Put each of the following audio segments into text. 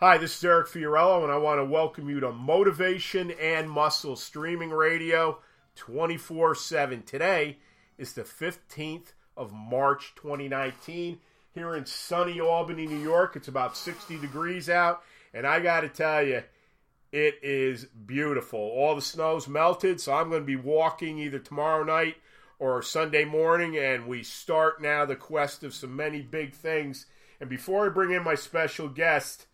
Hi, this is Eric Fiorillo, and I want to welcome you to Motivation and Muscle Streaming Radio 24 7. Today is the 15th of March 2019 here in sunny Albany, New York. It's about 60 degrees out, and I got to tell you, it is beautiful. All the snow's melted, so I'm going to be walking either tomorrow night or Sunday morning, and we start now the quest of some many big things. And before I bring in my special guest,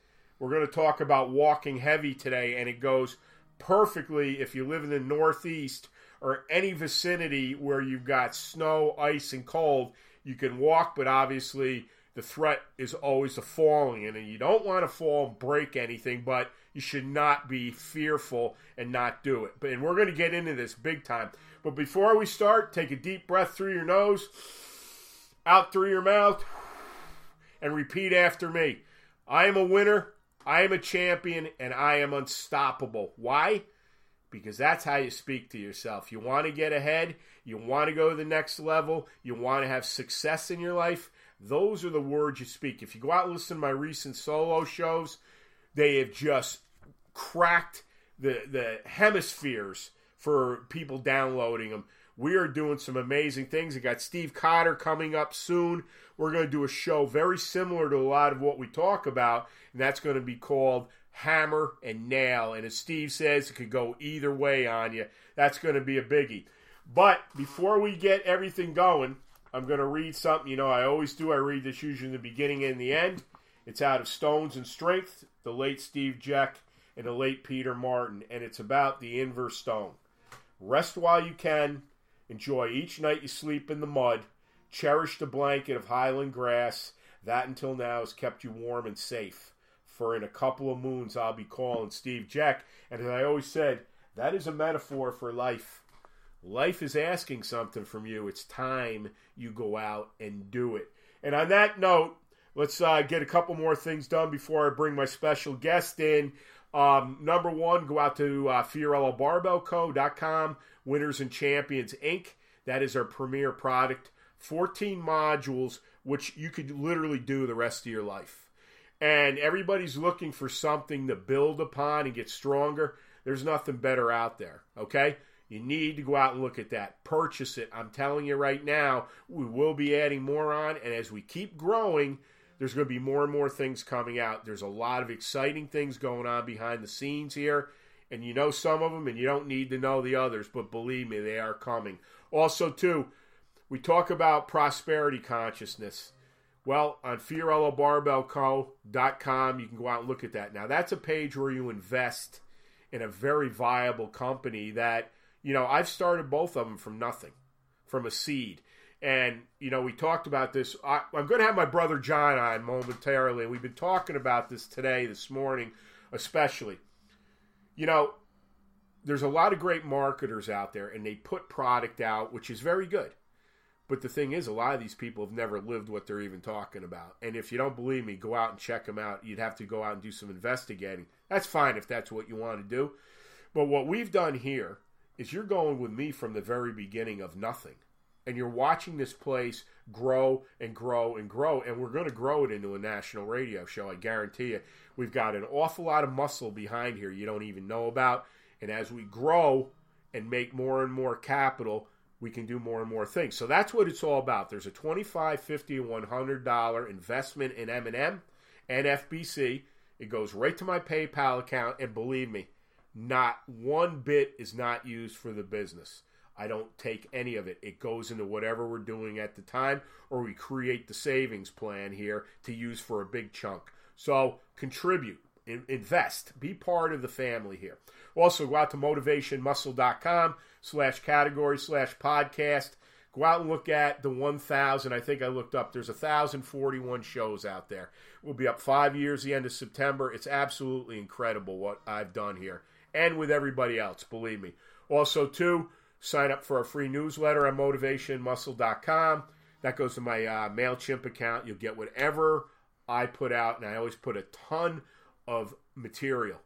we're going to talk about walking heavy today, and it goes perfectly if you live in the Northeast or any vicinity where you've got snow, ice, and cold. You can walk, but obviously the threat is always the falling, and you don't want to fall and break anything, but you should not be fearful and not do it. But and we're going to get into this big time. But before we start, take a deep breath through your nose, out through your mouth, and repeat after me. I am a winner. I am a champion and I am unstoppable. Why? Because that's how you speak to yourself. You want to get ahead, you want to go to the next level, you want to have success in your life. Those are the words you speak. If you go out and listen to my recent solo shows, they have just cracked the the hemispheres for people downloading them. We are doing some amazing things. I got Steve Cotter coming up soon. We're going to do a show very similar to a lot of what we talk about, and that's going to be called Hammer and Nail. And as Steve says, it could go either way on you. That's going to be a biggie. But before we get everything going, I'm going to read something. You know, I always do. I read this usually in the beginning and the end. It's out of Stones and Strength, the late Steve Jeck and the late Peter Martin, and it's about the inverse stone. Rest while you can. Enjoy each night you sleep in the mud. Cherish the blanket of highland grass. That until now has kept you warm and safe. For in a couple of moons I'll be calling Steve Jeck. And as I always said, that is a metaphor for life. Life is asking something from you. It's time you go out and do it. And on that note, let's uh, get a couple more things done before I bring my special guest in. Um, number one, go out to uh, FiorilloBarbellCo.com, Winners and Champions Inc. That is our premier product. 14 modules, which you could literally do the rest of your life. And everybody's looking for something to build upon and get stronger. There's nothing better out there, okay? You need to go out and look at that. Purchase it. I'm telling you right now, we will be adding more on. And as we keep growing, there's going to be more and more things coming out. There's a lot of exciting things going on behind the scenes here. And you know some of them, and you don't need to know the others, but believe me, they are coming. Also, too, we talk about prosperity consciousness. Well, on FiorilloBarbellCo.com, you can go out and look at that. Now, that's a page where you invest in a very viable company that, you know, I've started both of them from nothing, from a seed. And, you know, we talked about this. I, am going to have my brother John on momentarily, we've been talking about this today, this morning, especially. You know, there's a lot of great marketers out there, and they put product out, which is very good. But the thing is, a lot of these people have never lived what they're even talking about. And if you don't believe me, go out and check them out. You'd have to go out and do some investigating. That's fine if that's what you want to do. But what we've done here is you're going with me from the very beginning of nothing. And you're watching this place grow and grow and grow. And we're going to grow it into a national radio show, I guarantee you. We've got an awful lot of muscle behind here you don't even know about. And as we grow and make more and more capital, we can do more and more things. So that's what it's all about. There's a 25, 50, and 100 dollar investment in M&M and FBC. It goes right to my PayPal account and believe me, not one bit is not used for the business. I don't take any of it. It goes into whatever we're doing at the time or we create the savings plan here to use for a big chunk. So contribute, invest, be part of the family here. Also, go out to motivationmuscle.com slash category slash podcast. Go out and look at the 1,000. I think I looked up. There's 1,041 shows out there. We'll be up five years the end of September. It's absolutely incredible what I've done here and with everybody else, believe me. Also, too, sign up for a free newsletter on motivationmuscle.com. That goes to my uh, MailChimp account. You'll get whatever I put out, and I always put a ton of material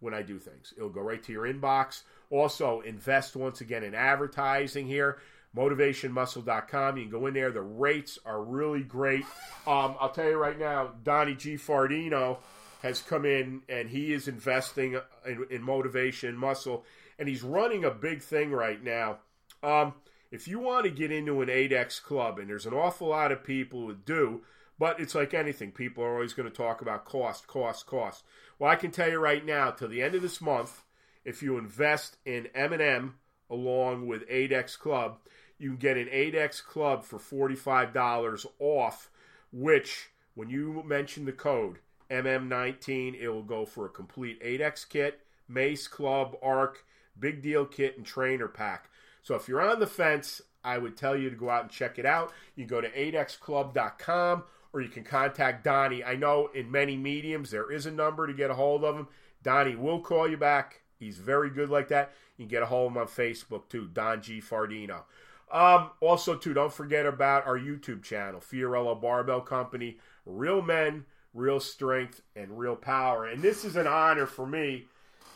when I do things. It'll go right to your inbox. Also, invest once again in advertising here. MotivationMuscle.com. You can go in there. The rates are really great. Um, I'll tell you right now, Donnie G. Fardino has come in and he is investing in, in motivation muscle, and he's running a big thing right now. Um, if you want to get into an 8X club, and there's an awful lot of people who do, but it's like anything. People are always going to talk about cost, cost, cost. Well, I can tell you right now, till the end of this month, if you invest in M&M along with 8X Club, you can get an 8X Club for $45 off, which, when you mention the code MM19, it will go for a complete 8X kit, Mace Club, Arc, Big Deal Kit, and Trainer Pack. So if you're on the fence, I would tell you to go out and check it out. You go to 8xclub.com or you can contact Donnie. I know in many mediums there is a number to get a hold of him. Donnie will call you back. He's very good like that. You can get a hold of him on Facebook too, Don G. Fardino. Um, also, too, don't forget about our YouTube channel, Fiorillo Barbell Company. Real men, real strength, and real power. And this is an honor for me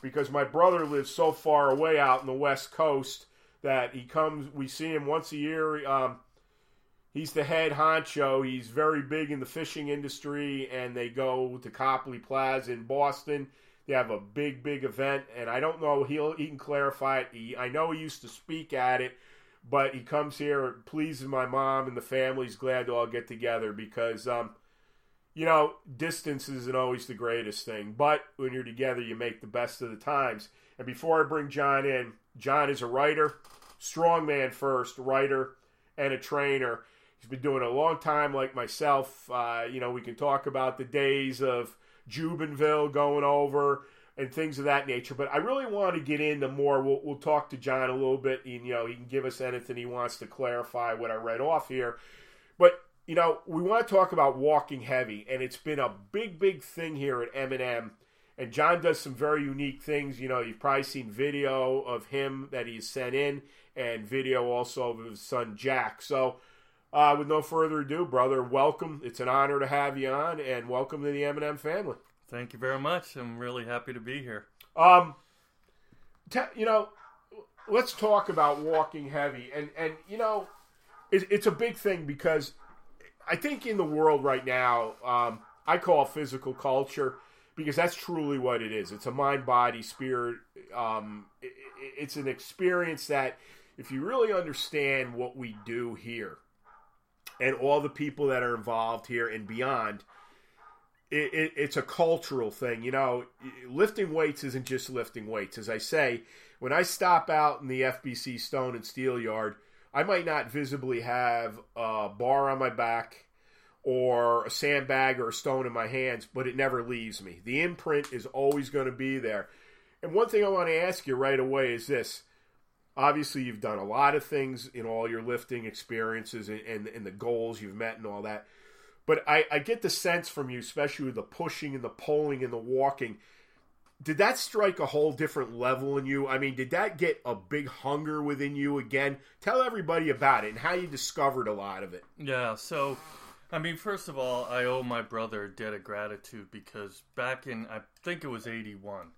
because my brother lives so far away out in the West Coast that he comes. We see him once a year. Um, he's the head honcho. He's very big in the fishing industry, and they go to Copley Plaza in Boston. They have a big, big event, and I don't know. He'll he can clarify it. He, I know he used to speak at it, but he comes here, pleases my mom and the family's glad to all get together because, um, you know, distance isn't always the greatest thing, but when you're together, you make the best of the times. And before I bring John in, John is a writer, strongman first, writer, and a trainer. He's been doing it a long time, like myself. Uh, you know, we can talk about the days of Jubinville going over and things of that nature. But I really want to get into more. We'll, we'll talk to John a little bit, and you know, he can give us anything he wants to clarify what I read off here. But you know, we want to talk about walking heavy, and it's been a big, big thing here at M&M. And John does some very unique things. You know, you've probably seen video of him that he's sent in, and video also of his son Jack. So, uh, with no further ado, brother, welcome. It's an honor to have you on, and welcome to the M&M family. Thank you very much. I'm really happy to be here. Um, te- you know, let's talk about walking heavy, and and you know, it, it's a big thing because I think in the world right now, um, I call physical culture because that's truly what it is. It's a mind, body, spirit. Um, it, it's an experience that, if you really understand what we do here and all the people that are involved here and beyond, it, it, it's a cultural thing. You know, lifting weights isn't just lifting weights. As I say, when I stop out in the FBC Stone and Steel Yard, I might not visibly have a bar on my back or a sandbag or a stone in my hands, but it never leaves me. The imprint is always going to be there. And one thing I want to ask you right away is this. Obviously, you've done a lot of things in all your lifting experiences and, and, and the goals you've met and all that. But I, I get the sense from you, especially with the pushing and the pulling and the walking, did that strike a whole different level in you? I mean, did that get a big hunger within you again? Tell everybody about it and how you discovered a lot of it. Yeah, so I mean, first of all, I owe my brother a debt of gratitude because back in, I think it was 81,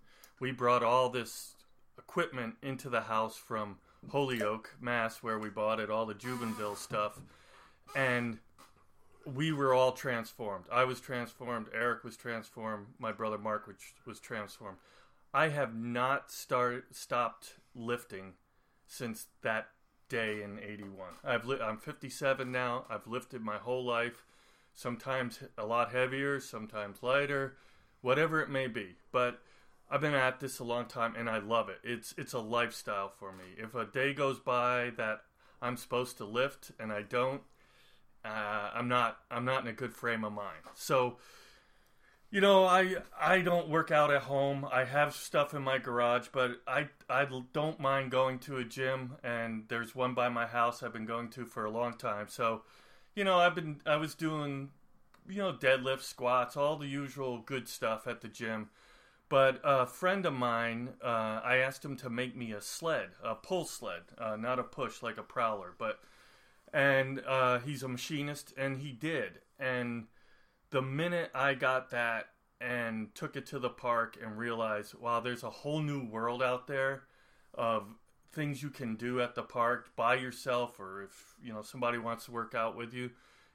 we brought all this equipment into the house from Holyoke, Mass, where we bought it, all the Jubinville stuff. And we were all transformed. I was transformed. Eric was transformed. My brother Mark which was transformed. I have not started stopped lifting since that day in 81. I've li- I'm 57 now. I've lifted my whole life, sometimes a lot heavier, sometimes lighter, whatever it may be. But I've been at this a long time and I love it. It's it's a lifestyle for me. If a day goes by that I'm supposed to lift and I don't, uh, I'm not I'm not in a good frame of mind. So you know, I I don't work out at home. I have stuff in my garage, but I I don't mind going to a gym, and there's one by my house I've been going to for a long time. So, you know, I've been I was doing, you know, deadlifts, squats, all the usual good stuff at the gym. But a friend of mine, uh, I asked him to make me a sled, a pull sled, uh, not a push like a prowler, but and uh, he's a machinist, and he did, and the minute I got that and took it to the park and realized, wow, there's a whole new world out there of things you can do at the park by yourself or if you know somebody wants to work out with you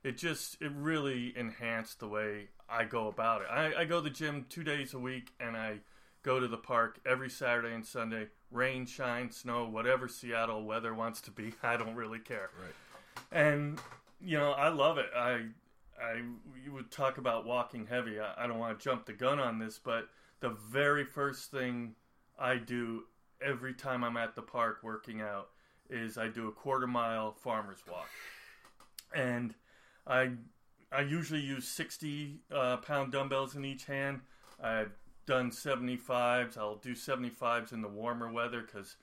it just it really enhanced the way I go about it. I, I go to the gym two days a week, and I go to the park every Saturday and Sunday, rain, shine, snow, whatever Seattle weather wants to be. I don't really care. Right. And you know, I love it. I I you would talk about walking heavy. I, I don't want to jump the gun on this, but the very first thing I do every time I'm at the park working out is I do a quarter mile farmer's walk, and I I usually use 60 uh, pound dumbbells in each hand. I've done 75s. I'll do 75s in the warmer weather because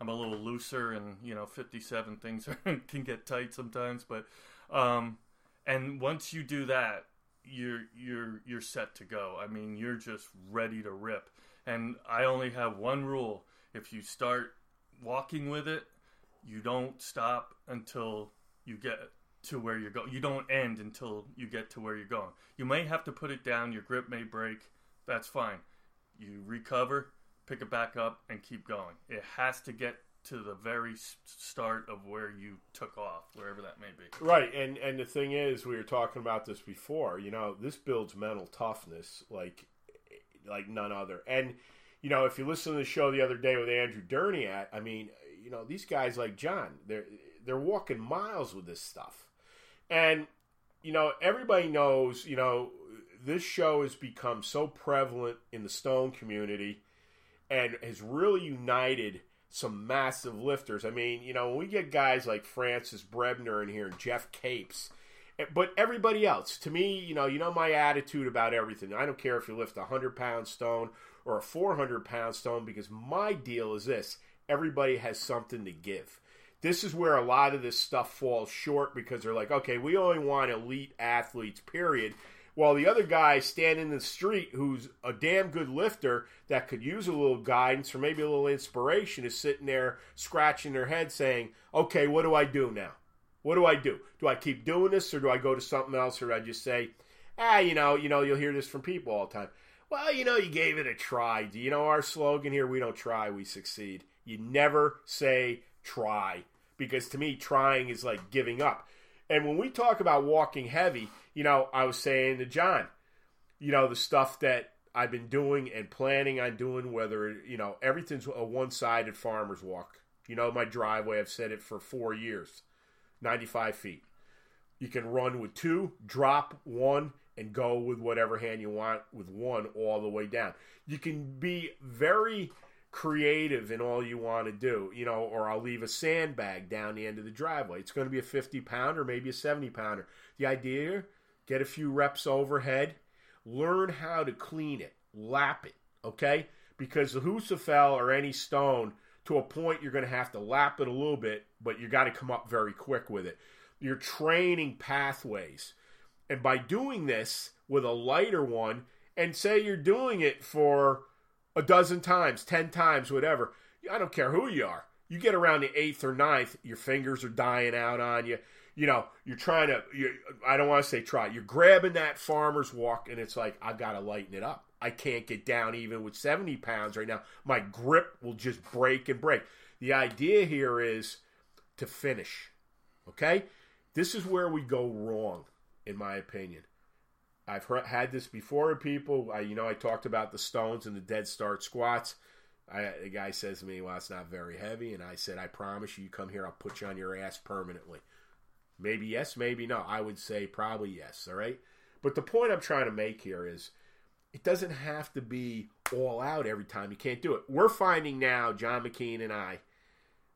I'm a little looser, and you know 57 things can get tight sometimes. But um, and once you do that, you're you're you're set to go. I mean, you're just ready to rip. And I only have one rule: if you start walking with it, you don't stop until you get to where you're going. You don't end until you get to where you're going. You may have to put it down. Your grip may break. That's fine. You recover, pick it back up, and keep going. It has to get to the very start of where you took off, wherever that may be. Right, and and the thing is, we were talking about this before. You know, this builds mental toughness like like none other. And you know, if you listen to the show the other day with Andrew Durniat, I mean, you know, these guys like John, they're they're walking miles with this stuff, and you know, everybody knows, you know, this show has become so prevalent in the Stone community and has really united some massive lifters. I mean, you know, when we get guys like Francis Brebner in here and Geoff Capes, eh, but everybody else, to me, you know, you know my attitude about everything. I don't care if you lift a hundred pound stone or a four hundred pound stone because my deal is this: everybody has something to give. This is where a lot of this stuff falls short because they're like, okay, we only want elite athletes, period while the other guy standing in the street who's a damn good lifter that could use a little guidance or maybe a little inspiration is sitting there scratching their head saying, okay, what do I do now? What do I do? Do I keep doing this or do I go to something else or do I just say, ah, you know, you know, you'll hear this from people all the time. Well, you know, you gave it a try. Do you know our slogan here? We don't try, we succeed. You never say try because to me, trying is like giving up. And when we talk about walking heavy, you know, I was saying to John, you know, the stuff that I've been doing and planning on doing, whether, you know, everything's a one sided farmer's walk. You know, my driveway, I've said it for four years 95 feet. You can run with two, drop one, and go with whatever hand you want with one all the way down. You can be very creative in all you want to do, you know, or I'll leave a sandbag down the end of the driveway. It's going to be a 50 pounder, maybe a 70 pounder. The idea get a few reps overhead, learn how to clean it, lap it, okay? Because the Husafell or any stone, to a point, you're going to have to lap it a little bit, but you got to come up very quick with it. You're training pathways. And by doing this with a lighter one, and say you're doing it for a dozen times, 10 times, whatever, I don't care who you are. You get around the eighth or ninth, your fingers are dying out on you you know, you're trying to, you, I don't want to say try, you're grabbing that farmer's walk and it's like, I've got to lighten it up. I can't get down even with 70 pounds right now. My grip will just break and break. The idea here is to finish. Okay? This is where we go wrong, in my opinion. I've heard, had this before people. I, you know, I talked about the stones and the dead start squats. I, the guy says to me, "Well, it's not very heavy," and I said, "I promise you, you come here, I'll put you on your ass permanently." Maybe yes, maybe no. I would say probably yes, all right? But the point I'm trying to make here is it doesn't have to be all out every time. You can't do it. We're finding now, John McKean and I,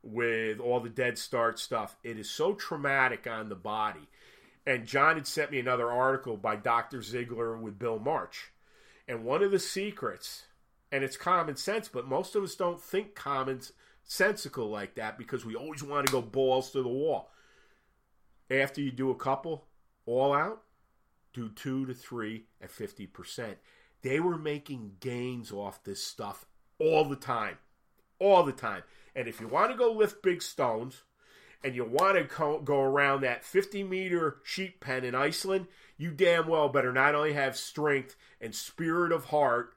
with all the dead start stuff, it is so traumatic on the body. And John had sent me another article by Dr. Ziegler with Bill March. And one of the secrets, and it's common sense, but most of us don't think common sensical like that because we always want to go balls to the wall after you do a couple all out, do two to three at 50%. They were making gains off this stuff all the time. All the time. And if you want to go lift big stones and you want to go around that 50 meter sheep pen in Iceland, you damn well better not only have strength and spirit of heart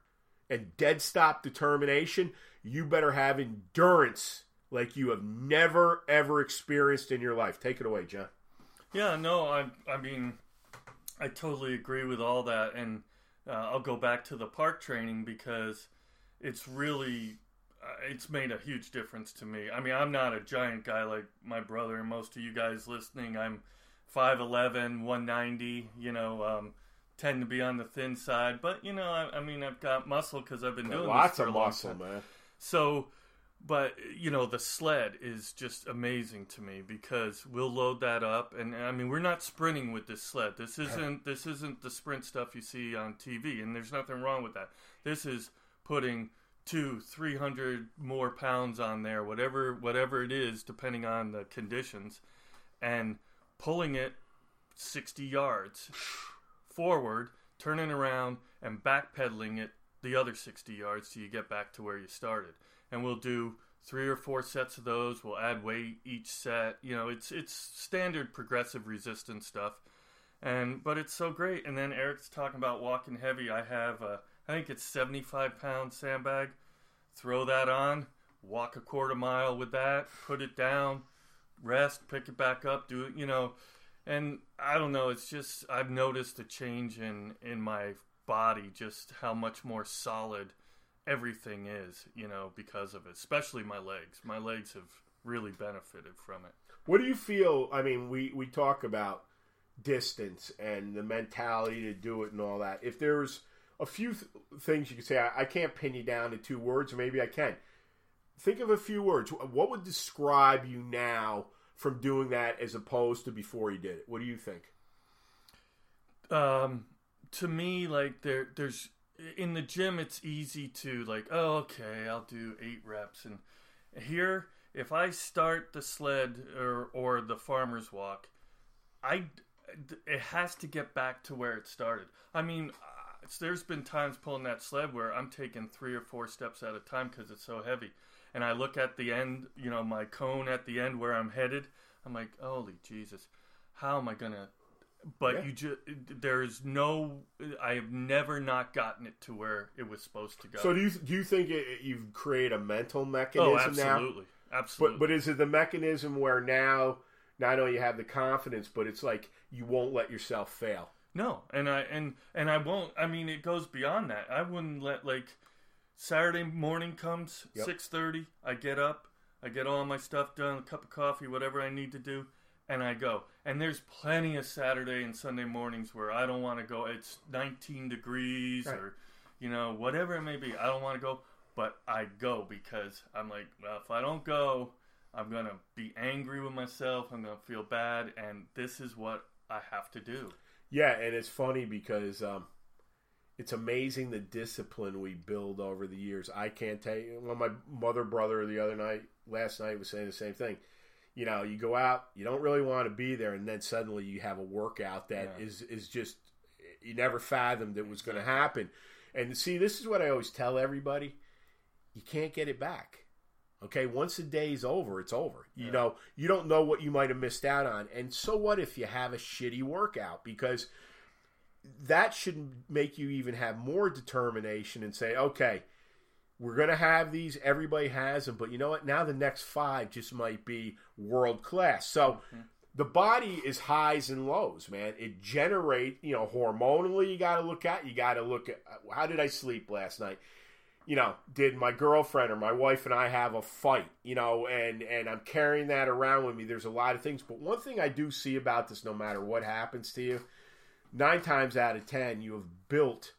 and dead stop determination, you better have endurance like you have never ever experienced in your life. Take it away, John. Yeah, no, I I mean, I totally agree with all that, and uh, I'll go back to the park training because it's really uh, it's made a huge difference to me. I mean, I'm not a giant guy like my brother and most of you guys listening. I'm 5'11", 190, you know, um, tend to be on the thin side, but you know, I, I mean, I've got muscle because I've been doing lots of muscle, time. man. So, but you know, the sled is just amazing to me because we'll load that up, and I mean, we're not sprinting with this sled. This isn't this isn't the sprint stuff you see on TV, and there's nothing wrong with that. This is putting two, three hundred more pounds on there, whatever whatever it is, depending on the conditions, and pulling it sixty yards forward, turning around, and backpedaling it the other 60 yards till you get back to where you started. And we'll do three or four sets of those. We'll add weight each set. You know, it's it's standard progressive resistance stuff. And but it's so great. And then Eric's talking about walking heavy. I have a, I think it's 75 pound sandbag. Throw that on, walk a quarter mile with that, put it down, rest, pick it back up, do it, you know. And I don't know, it's just I've noticed a change in in my body just how much more solid everything is, you know, because of it, especially my legs. My legs have really benefited from it. What do you feel? I mean, we we talk about distance and the mentality to do it and all that. If there's a few th- things you could say, I, I can't pin you down to two words, or maybe I can. Think of a few words. What would describe you now from doing that as opposed to before you did it? What do you think? Um, to me, like there, there's in the gym, it's easy to like, oh, okay, I'll do eight reps, and here, if I start the sled or or the farmer's walk, I it has to get back to where it started. I mean, uh, there's been times pulling that sled where I'm taking three or four steps at a time because it's so heavy, and I look at the end, you know, my cone at the end where I'm headed. I'm like, holy Jesus, how am I gonna but Yeah. you just there's no i have never not gotten it to where it was supposed to go So do you do you think it, you've created a mental oh mechanism now? absolutely absolutely But but is it the mechanism where now not only you have the confidence, but it's like you won't let yourself fail? no and i and and i won't i mean it goes beyond that i wouldn't let like saturday morning comes Yep. 6.30 i get up i get all my stuff done a cup of coffee whatever i need to do and i go and there's plenty of saturday and sunday mornings where i don't want to go it's 19 degrees Right. or you know whatever it may be i don't want to go but i go because i'm like well if i don't go i'm gonna be angry with myself i'm gonna feel bad and this is what i have to do Yeah, and it's funny because um, it's amazing the discipline we build over the years. I can't tell you. Well, my mother brother the other night, last night, was saying the same thing. You know, you go out, you don't really want to be there, and then suddenly you have a workout that Yeah. is is just you never fathomed it was going to happen. And see, this is what I always tell everybody: you can't get it back. Okay, once the day is over, it's over. You Yeah. know, you don't know what you might have missed out on. And so what if you have a shitty workout? Because that should make you even have more determination and say, okay, we're going to have these. Everybody has them. But you know what? Now the next five just might be world class. So the body is highs and lows, man. It generate, you know, hormonally, you got to look at. You got to look at how did I sleep last night? you know, did my girlfriend or my wife and I have a fight, you know, and and I'm carrying that around with me. There's a lot of things, but one thing I do see about this, no matter what happens to you, nine times out of ten, you have built.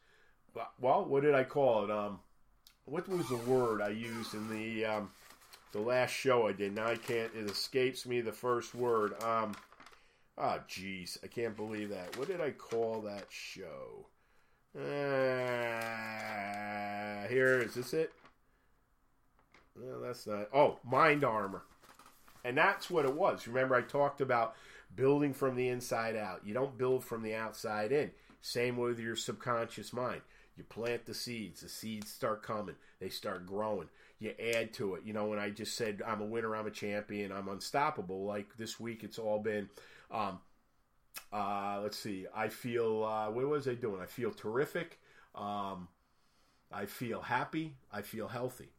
Well, what did I call it? Um, what was the word I used in the um, the last show I did? Now I can't. It escapes me the first word. Um, oh, jeez, I can't believe that. What did I call that show? Uh, here is this it? No, that's not. Oh, mind armor, and that's what it was. Remember, I talked about building from the inside out. You don't build from the outside in. Same with your subconscious mind. You plant the seeds. The seeds start coming. They start growing. You add to it. You know, when I just said I'm a winner, I'm a champion, I'm unstoppable. Like this week, it's all been. Um, uh, let's see. I feel. Uh, what was I doing? I feel terrific. Um, I feel happy. I feel healthy.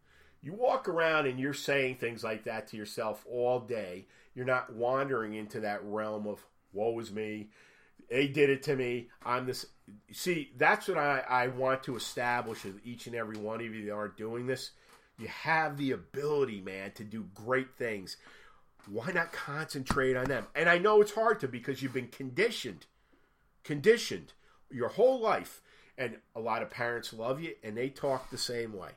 You walk around and you're saying things like that to yourself all day. You're not wandering into that realm of woe is me. They did it to me. I'm this. See, that's what I, I want to establish with each and every one of you that aren't doing this. You have the ability, man, to do great things. Why not concentrate on them? And I know it's hard to because you've been conditioned, conditioned your whole life. And a lot of parents love you and they talk the same way.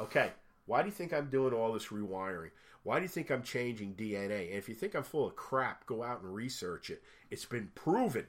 Okay, why do you think I'm doing all this rewiring? Why do you think I'm changing DNA? And if you think I'm full of crap, go out and research it. It's been proven.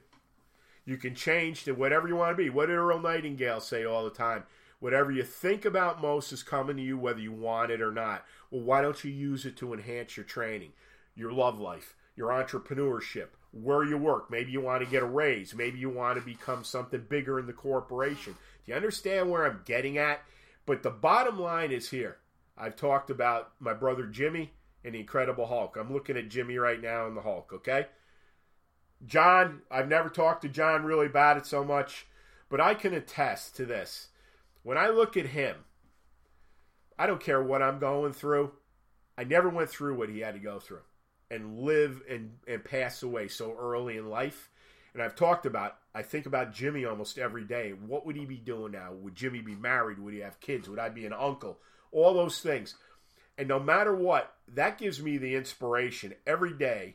You can change to whatever you want to be. What did Earl Nightingale say all the time? Whatever you think about most is coming to you, whether you want it or not. Well, why don't you use it to enhance your training, your love life, your entrepreneurship, where you work? Maybe you want to get a raise. Maybe you want to become something bigger in the corporation. Do you understand where I'm getting at? But the bottom line is here. I've talked about my brother Jimmy and the Incredible Hulk. I'm looking at Jimmy right now in the Hulk, okay? John, I've never talked to John really about it so much, but I can attest to this. When I look at him, I don't care what I'm going through. I never went through what he had to go through and live and, and pass away so early in life. And I've talked about, I think about Jimmy almost every day. What would he be doing now? Would Jimmy be married? Would he have kids? Would I be an uncle? All those things. And no matter what, that gives me the inspiration every day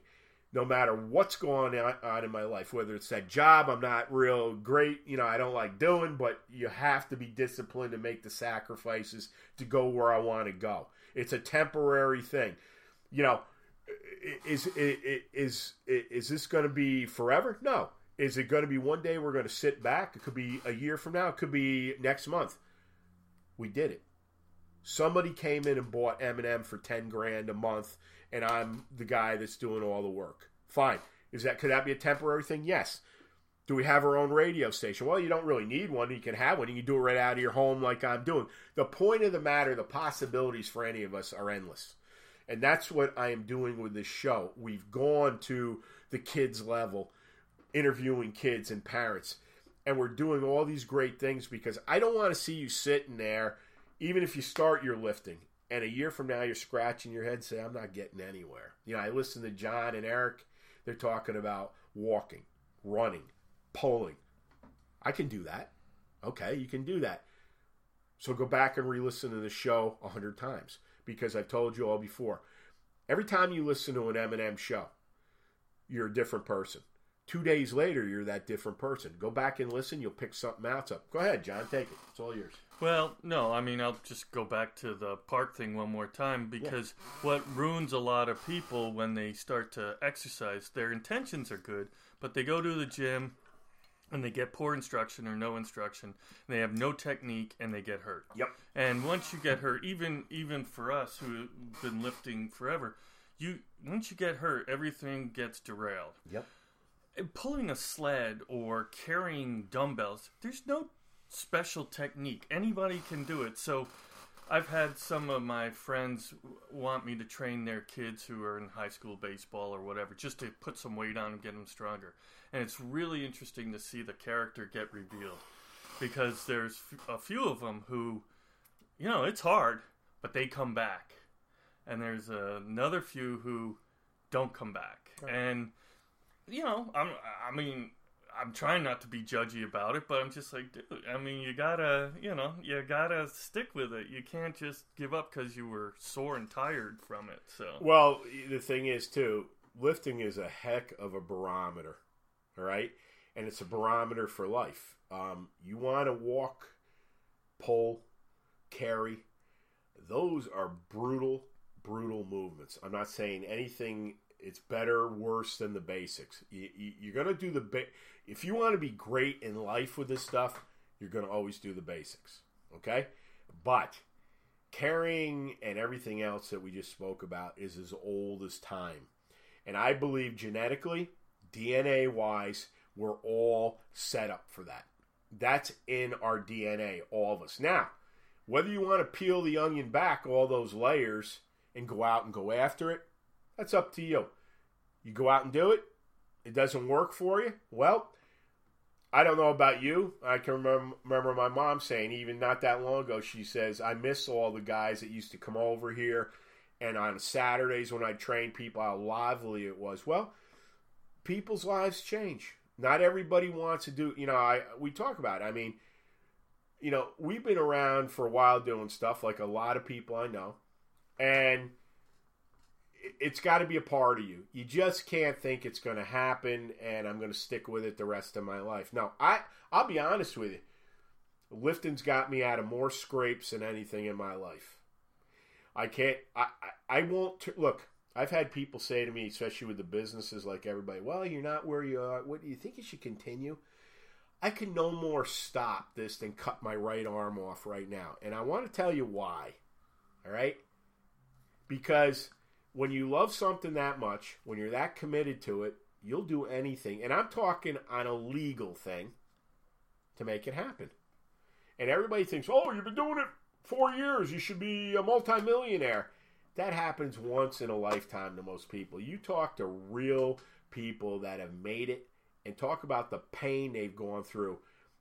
no matter what's going on in my life, whether it's that job I'm not real great, you know, I don't like doing, but you have to be disciplined to make the sacrifices to go where I want to go. It's a temporary thing. You know, is is is is this going to be forever? No. Is it going to be one day we're going to sit back? It could be a year from now. It could be next month. We did it. Somebody came in and bought M&M for 10 grand a month and I'm the guy that's doing all the work. Fine. Is that could that be a temporary thing? Yes. Do we have our own radio station? Well, you don't really need one. You can have one. You can do it right out of your home like I'm doing. The point of the matter, the possibilities for any of us are endless. And that's what I am doing with this show. We've gone to the kids level, interviewing kids and parents. And we're doing all these great things because I don't want to see you sitting there, even if you start your lifting, and a year from now you're scratching your head say i'm not getting anywhere. You know i listen to john and eric. They're talking about walking running pulling. I can do that. Okay you can do that. So go back and re-listen to the show a hundred times because i've told you all before. Every time you listen to an m&m show you're a different person. Two days later you're that different person. Go back and listen you'll pick something else up. Go ahead john take it. It's all yours well, no, I mean, I'll just go back to the park thing one more time because yeah. what ruins a lot of people when they start to exercise, their intentions are good, but they go to the gym and they get poor instruction or no instruction, they have no technique and they get hurt. Yep. And once you get hurt, even even for us who've been lifting forever, you once you get hurt, everything gets derailed. Yep. Pulling a sled or carrying dumbbells, there's no special technique. Anybody can do it. So I've had some of my friends want me to train their kids who are in high school baseball or whatever, just to put some weight on and get them stronger. And it's really interesting to see the character get revealed because there's a few of them who, you know, it's hard, but they come back. And there's another few who don't come back. Right. And, you know, I'm, I mean, I'm trying not to be judgy about it, but I'm just like, dude, I mean, you gotta, you know, you gotta stick with it. You can't just give up because you were sore and tired from it. So, well, the thing is, too, lifting is a heck of a barometer, all right, and it's a barometer for life. Um, you want to walk, pull, carry. Those are brutal, brutal movements. I'm not saying anything it's better, worse than the basics. You, are going to do the ba- if you want to be great in life with this stuff, you're going to always do the basics. Okay? But carrying and everything else that we just spoke about is as old as time. And I believe genetically, DNA wise, we're all set up for that. That's in our DNA, all of us. Now, whether you want to peel the onion back, all those layers, and go out and go after it, that's up to you. You go out and do it, it doesn't work for you. Well, I don't know about you. I can remember, my mom saying, even not that long ago, she says, I miss all the guys that used to come over here. And on Saturdays when I train people, how lively it was. Well, people's lives change. Not everybody wants to do. You know, I we talk about. It. I mean, you know, we've been around for a while doing stuff like a lot of people I know, and it's got to be a part of you. You just can't think it's going to happen and I'm going to stick with it the rest of my life. Now, I I'll be honest with you. Lifting's got me out of more scrapes than anything in my life. I can't. I I, I won't t- look. I've had people say to me, especially with the businesses, like everybody, "Well, you're not where you are. What do you think you should continue?" I can no more stop this than cut my right arm off right now, and I want to tell you why. All right, because when you love something that much, when you're that committed to it, you'll do anything. And I'm talking on a legal thing to make it happen. And everybody thinks, oh, you've been doing it four years. You should be a multimillionaire. That happens once in a lifetime to most people. You talk to real people that have made it and talk about the pain they've gone through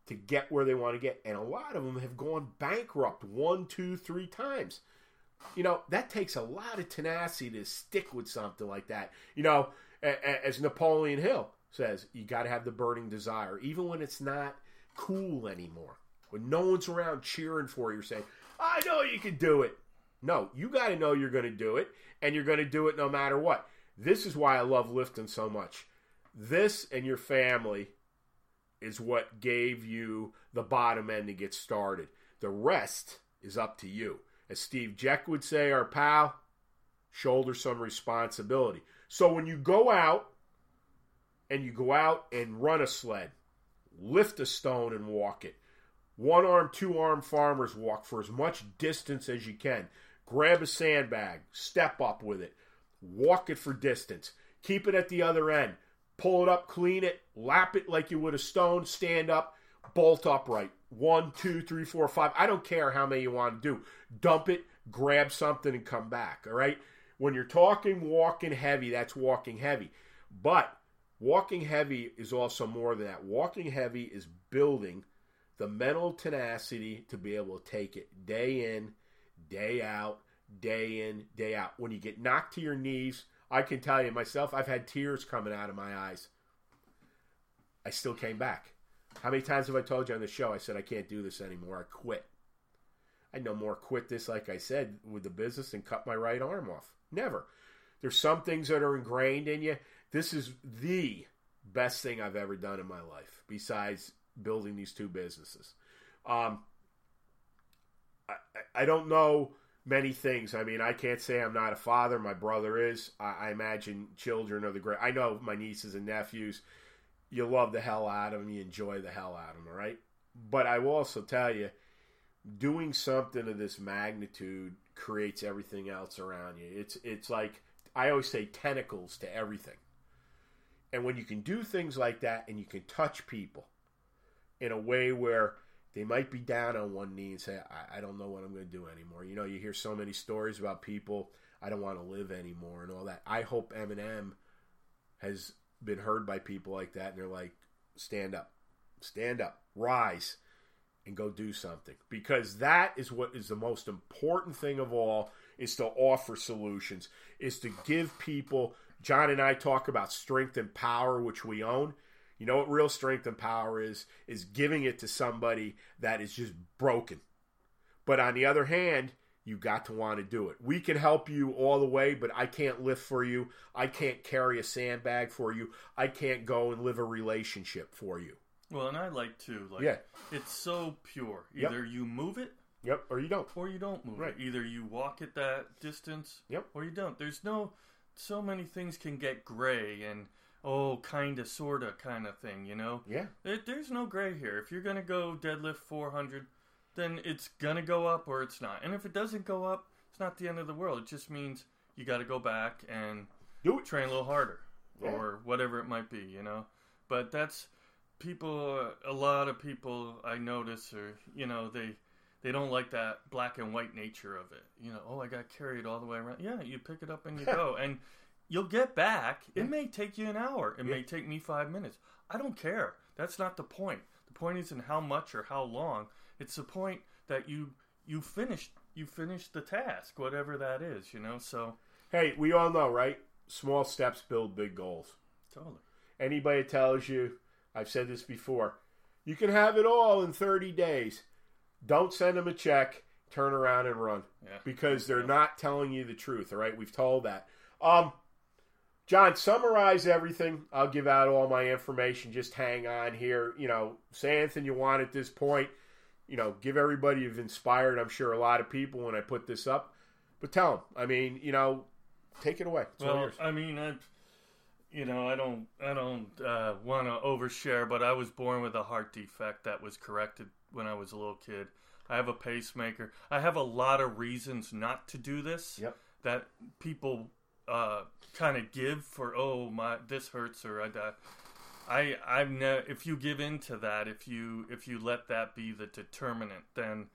to get where they want to get. And a lot of them have gone bankrupt one, two, three times you know, that takes a lot of tenacity to stick with something like that. You know, as Napoleon Hill says, you got to have the burning desire, even when it's not cool anymore. When no one's around cheering for you, saying, I know you can do it. No, you got to know you're going to do it, and you're going to do it no matter what. This is why I love lifting so much. This and your family is what gave you the bottom end to get started. The rest is up to you as Steve Jeck would say, our pal, shoulder some responsibility. So when you go out and you go out and run a sled, lift a stone and walk it. One arm, two arm farmers walk for as much distance as you can. Grab a sandbag, step up with it, walk it for distance. Keep it at the other end. Pull it up, clean it, lap it like you would a stone, stand up, bolt upright. One, two, three, four, five. I don't care how many you want to do. Dump it, grab something, and come back. All right. When you're talking walking heavy, that's walking heavy. But walking heavy is also more than that. Walking heavy is building the mental tenacity to be able to take it day in, day out, day in, day out. When you get knocked to your knees, I can tell you myself, I've had tears coming out of my eyes. I still came back. How many times have I told you on the show? I said I can't do this anymore. I quit. I no more quit this, like I said, with the business and cut my right arm off. Never. There's some things that are ingrained in you. This is the best thing I've ever done in my life, besides building these two businesses. Um, I, I don't know many things. I mean, I can't say I'm not a father. My brother is. I, I imagine children are the great. I know my nieces and nephews you love the hell out of them, you enjoy the hell out of them, all right? But I will also tell you, doing something of this magnitude creates everything else around you. It's it's like I always say tentacles to everything. And when you can do things like that and you can touch people in a way where they might be down on one knee and say, I, I don't know what I'm going to do anymore. You know, you hear so many stories about people, I don't want to live anymore and all that. I hope M&M has been heard by people like that, and they're like, stand up, stand up, rise, and go do something. Because that is what is the most important thing of all is to offer solutions, is to give people. John and I talk about strength and power, which we own. You know what real strength and power is? Is giving it to somebody that is just broken. But on the other hand, you got to want to do it. We can help you all the way, but I can't lift for you. I can't carry a sandbag for you. I can't go and live a relationship for you. Well, and I like to like yeah. it's so pure. Either yep. you move it, yep, or you don't, or you don't move right. it. Either you walk at that distance, yep, or you don't. There's no so many things can get gray and oh, kind of, sort of, kind of thing. You know, yeah. There, there's no gray here. If you're gonna go deadlift 400 then it's gonna go up or it's not. And if it doesn't go up, it's not the end of the world. It just means you got to go back and do it, train a little harder, yeah. or whatever it might be, you know. But that's people. A lot of people I notice, or you know, they they don't like that black and white nature of it. You know, oh, I got carried all the way around. Yeah, you pick it up and you go, and you'll get back. It yeah. may take you an hour. It yeah. may take me five minutes. I don't care. That's not the point. The point isn't how much or how long. It's the point that you you finished you finished the task, whatever that is, you know. So hey, we all know, right? Small steps build big goals. Totally. Anybody tells you, I've said this before, you can have it all in 30 days. Don't send them a check. Turn around and run Yeah. because they're not telling you the truth. All right, we've told that. Um, John, summarize everything. I'll give out all my information. Just hang on here. You know, say anything you want at this point. You know, give everybody you've inspired. I'm sure a lot of people when I put this up. But tell them. I mean, you know, take it away. It's Well. I mean, I, you know, I don't, I don't uh, want to overshare, but I was born with a heart defect that was corrected when I was a little kid. I have a pacemaker. I have a lot of reasons not to do this. Yep. That people uh, kind of give for, oh my, this hurts or I die. I, I've ne- if you give in to that, if you, if you let that be the determinant, then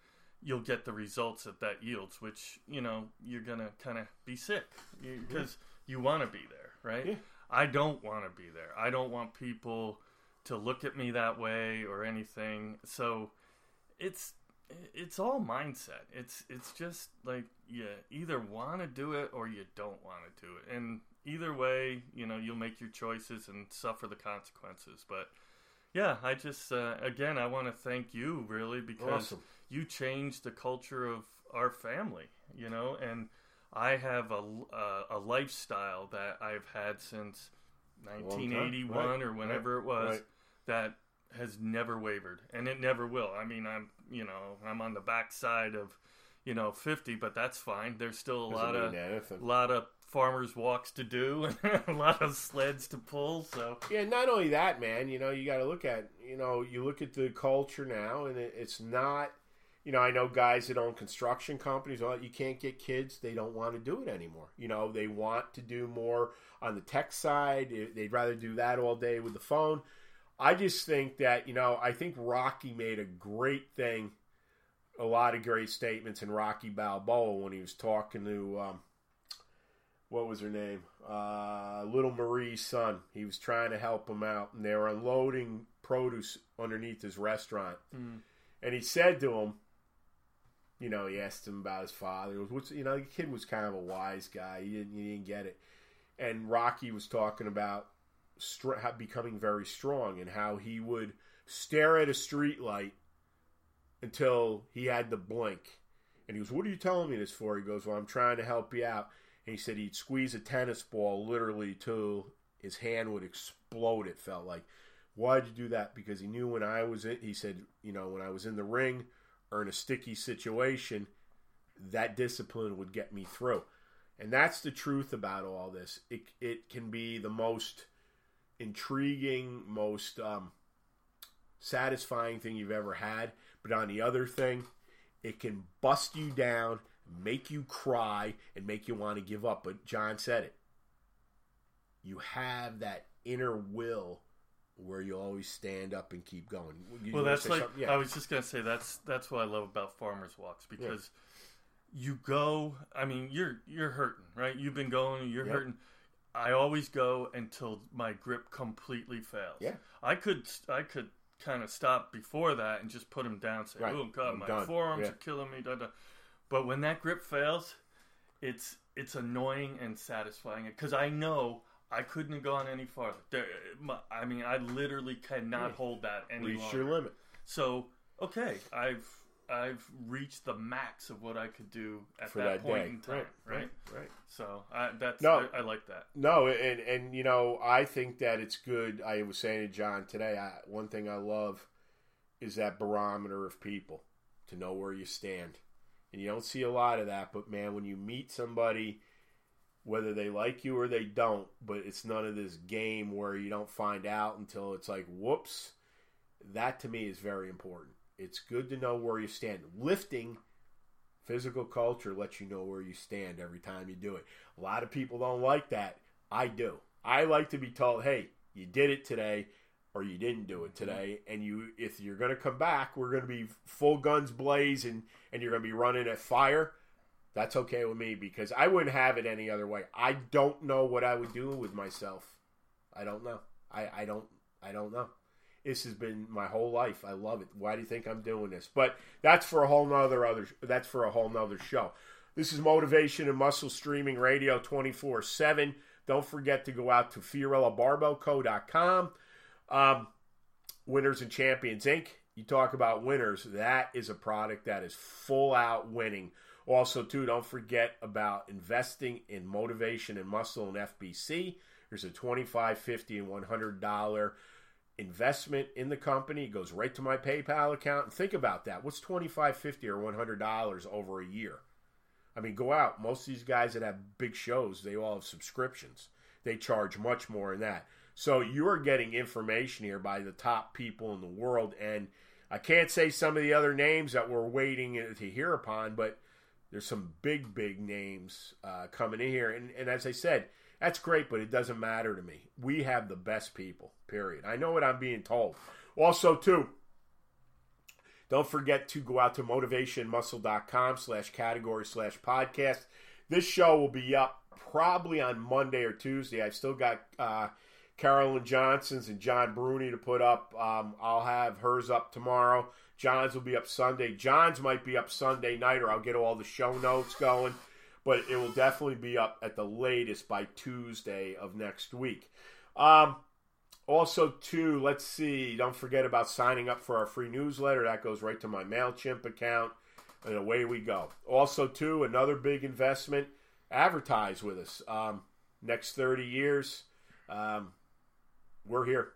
you'll get the results that that yields, which you know you're gonna kind of be sick because you want to be there, right? Yeah. I don't want to be there. I don't want people to look at me that way or anything. So it's it's all mindset. It's it's just like you either want to do it or you don't want to do it, and either way, you know, you'll make your choices and suffer the consequences. But yeah, I just uh, again I want to thank you really because Awesome. you changed the culture of our family, you know, and I have a, a, a lifestyle that I've had since time, 1981 right, or whenever it was right. that has never wavered and it never will. I mean, I'm, you know, I'm on the backside of, you know, 50, but that's fine. There's still a Doesn't lot of anything. lot of farmers walks to do and a lot of sleds to pull, so Yeah, not only that, man. You know, you got to look at you know you look at the culture now, and it, it's not. You know, I know guys that own construction companies. Well, you can't get kids; they don't want to do it anymore. You know, they want to do more on the tech side. They'd rather do that all day with the phone. I just think that you know, I think Rocky made a great thing, a lot of great statements in Rocky Balboa when he was talking to. Um, what was her name? Uh, little Marie's son. He was trying to help him out, and they were unloading produce underneath his restaurant. Mm. And he said to him, you know, he asked him about his father. He was, what's, you know, the kid was kind of a wise guy. He didn't, he didn't get it. And Rocky was talking about str- becoming very strong and how he would stare at a street light until he had to blink. And he goes, "What are you telling me this for?" He goes, "Well, I'm trying to help you out." And he said he'd squeeze a tennis ball literally till his hand would explode. It felt like. Why'd you do that? Because he knew when I was in. He said, you know, when I was in the ring or in a sticky situation, that discipline would get me through. And that's the truth about all this. It it can be the most intriguing, most um, satisfying thing you've ever had. But on the other thing, it can bust you down, make you cry, and make you want to give up. But John said it. You have that inner will where you always stand up and keep going. You Well, that's like yeah. I was just gonna say that's that's what I love about farmers walks because you go. I mean, you're you're hurting, right? You've been going, you're Yep. hurting. I always go until my grip completely fails. Yeah. I could I could kind of stop before that and just put him down. Say, Right. "Oh God, I'm my done." forearms Yeah. are killing me." Da, da. But when that grip fails, it's it's annoying and satisfying because I know I couldn't have gone any farther. There, my, I mean, I literally cannot Yeah. hold that any reach longer. your limit. So okay, I've I've reached the max of what I could do at for that, that, point in time, right? right. So I, that's No. I, I like that. No, and and you know, I think that it's good. I was saying to John today. I, one thing I love is that barometer of people to know where you stand, and you don't see a lot of that. But man, when you meet somebody, whether they like you or they don't, but it's none of this game where you don't find out until it's like, whoops. That to me is very important. It's good to know where you stand. Lifting physical culture lets you know where you stand every time you do it. A lot of people don't like that. I do. I like to be told, "Hey, you did it today or you didn't do it mm-hmm. today." And you if you're going to come back, we're going to be full guns blazing and you're going to be running at fire. That's okay with me because I wouldn't have it any other way. I don't know what I would do with myself. I don't know. I, I don't I don't know. This has been my whole life. I love it. Why do you think I'm doing this? But that's for a whole nother other that's for a whole nother show. This is Motivation and Muscle Streaming Radio 24 7. Don't forget to go out to FiorilloBarbellCo.com. Um, Winners and Champions Inc. You talk about winners. That is a product that is full out winning. Also, too, don't forget about investing in motivation and muscle and FBC. There's a 25 50 and $100 investment in the company. It goes right to my PayPal account. And think about that. What's 25 50 or $100 over a year? I mean, go out. Most of these guys that have big shows, they all have subscriptions. They charge much more than that. So you're getting information here by the top people in the world. And I can't say some of the other names that we're waiting to hear upon, but there's some big, big names uh, coming in here. And, and as I said, that's great, but it doesn't matter to me. We have the best people, period. I know what I'm being told. Also, too, don't forget to go out to motivationmuscle.com slash category slash podcast. This show will be up probably on Monday or Tuesday. I've still got uh, Carolyn Johnson's and John Bruni to put up. Um, I'll have hers up tomorrow. John's will be up Sunday. John's might be up Sunday night, or I'll get all the show notes going. But it will definitely be up at the latest by Tuesday of next week. Um, also, too, let's see. Don't forget about signing up for our free newsletter. That goes right to my Mailchimp account, and away we go. Also, too, another big investment. Advertise with us. Um, next thirty years. Um, we're here.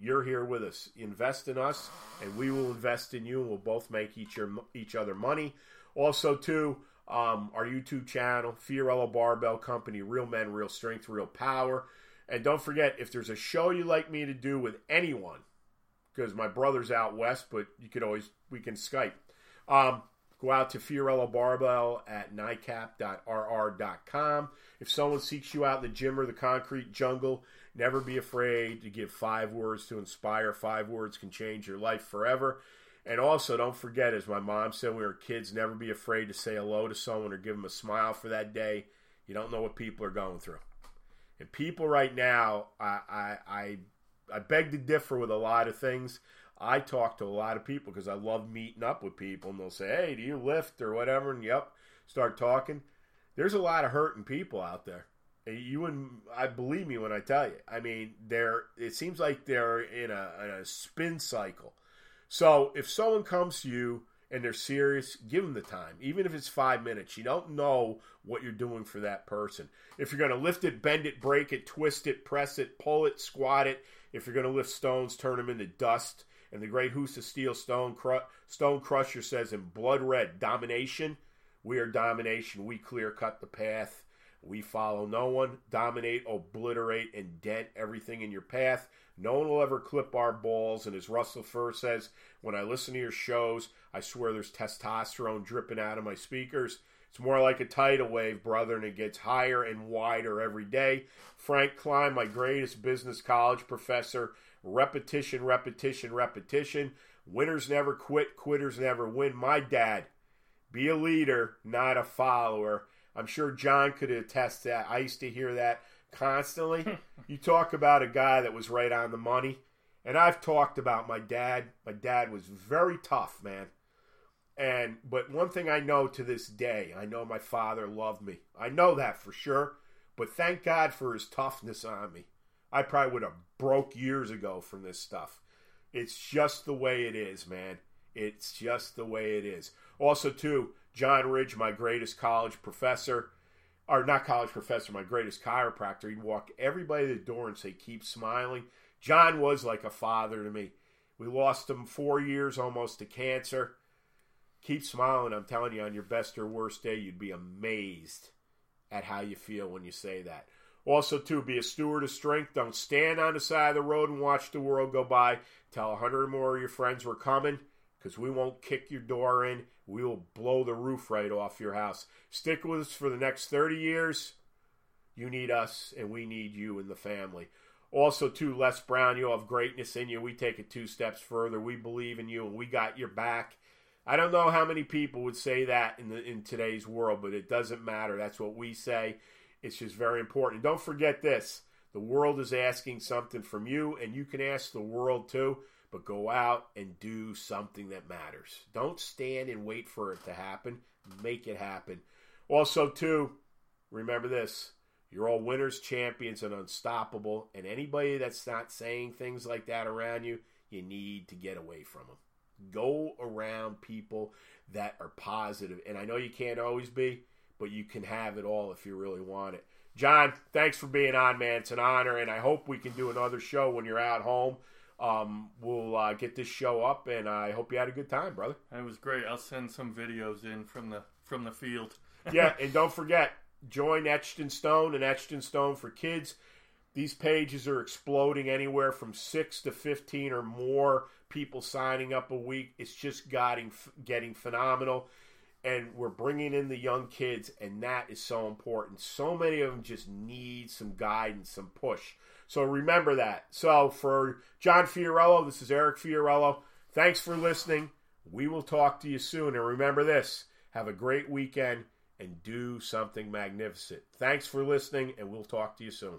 You're here with us. Invest in us, and we will invest in you, and we'll both make each, each other money. Also, too, um, our YouTube channel, Fiorillo Barbell Company, Real Men, Real Strength, Real Power. And don't forget, if there's a show you like me to do with anyone, because my brother's out west, but you could always, we can Skype. Um, go out to Fiorillo Barbell at nicap.rr.com. If someone seeks you out in the gym or the concrete jungle, never be afraid to give five words to inspire. Five words can change your life forever. And also, don't forget, as my mom said when we were kids, never be afraid to say hello to someone or give them a smile for that day. You don't know what people are going through. And people right now, I, I, I, I beg to differ with a lot of things. I talk to a lot of people because I love meeting up with people, and they'll say, "Hey, do you lift or whatever?" And yep, start talking. There's a lot of hurting people out there. You and I believe me when I tell you. I mean, they're. It seems like they're in a, in a spin cycle. So if someone comes to you and they're serious, give them the time, even if it's five minutes. You don't know what you're doing for that person. If you're going to lift it, bend it, break it, twist it, press it, pull it, squat it. If you're going to lift stones, turn them into dust. And the great Husa Steel Stone, Cru- Stone Crusher says in blood red, domination. We are domination. We clear cut the path. We follow no one, dominate, obliterate, and dent everything in your path. No one will ever clip our balls. And as Russell Furr says, when I listen to your shows, I swear there's testosterone dripping out of my speakers. It's more like a tidal wave, brother, and it gets higher and wider every day. Frank Klein, my greatest business college professor, repetition, repetition, repetition. Winners never quit, quitters never win. My dad, be a leader, not a follower. I'm sure John could attest to that. I used to hear that constantly. you talk about a guy that was right on the money. And I've talked about my dad. My dad was very tough, man. And but one thing I know to this day, I know my father loved me. I know that for sure. But thank God for his toughness on me. I probably would have broke years ago from this stuff. It's just the way it is, man. It's just the way it is. Also, too, John Ridge, my greatest college professor, or not college professor, my greatest chiropractor, he'd walk everybody to the door and say, Keep smiling. John was like a father to me. We lost him four years almost to cancer. Keep smiling. I'm telling you, on your best or worst day, you'd be amazed at how you feel when you say that. Also, to be a steward of strength. Don't stand on the side of the road and watch the world go by. Tell a hundred or more of your friends we're coming because we won't kick your door in. We will blow the roof right off your house. Stick with us for the next 30 years. You need us, and we need you in the family. Also, too, Les Brown, you have greatness in you. We take it two steps further. We believe in you, and we got your back. I don't know how many people would say that in the in today's world, but it doesn't matter. That's what we say. It's just very important. Don't forget this: the world is asking something from you, and you can ask the world too. But go out and do something that matters. Don't stand and wait for it to happen. Make it happen. Also, too, remember this: You're all winners, champions, and unstoppable. And anybody that's not saying things like that around you, you need to get away from them. Go around people that are positive. And I know you can't always be, but you can have it all if you really want it. John, thanks for being on, man. It's an honor, and I hope we can do another show when you're out home. Um, we'll uh, get this show up, and I hope you had a good time, brother. It was great. I'll send some videos in from the from the field. yeah, and don't forget, join Etched in Stone and Etched in Stone for Kids. These pages are exploding anywhere from six to fifteen or more people signing up a week. It's just getting getting phenomenal, and we're bringing in the young kids, and that is so important. So many of them just need some guidance, some push. So remember that. So for John Fiorillo, this is Eric Fiorillo. Thanks for listening. We will talk to you soon, and remember this: have a great weekend and do something magnificent. Thanks for listening, and we'll talk to you soon.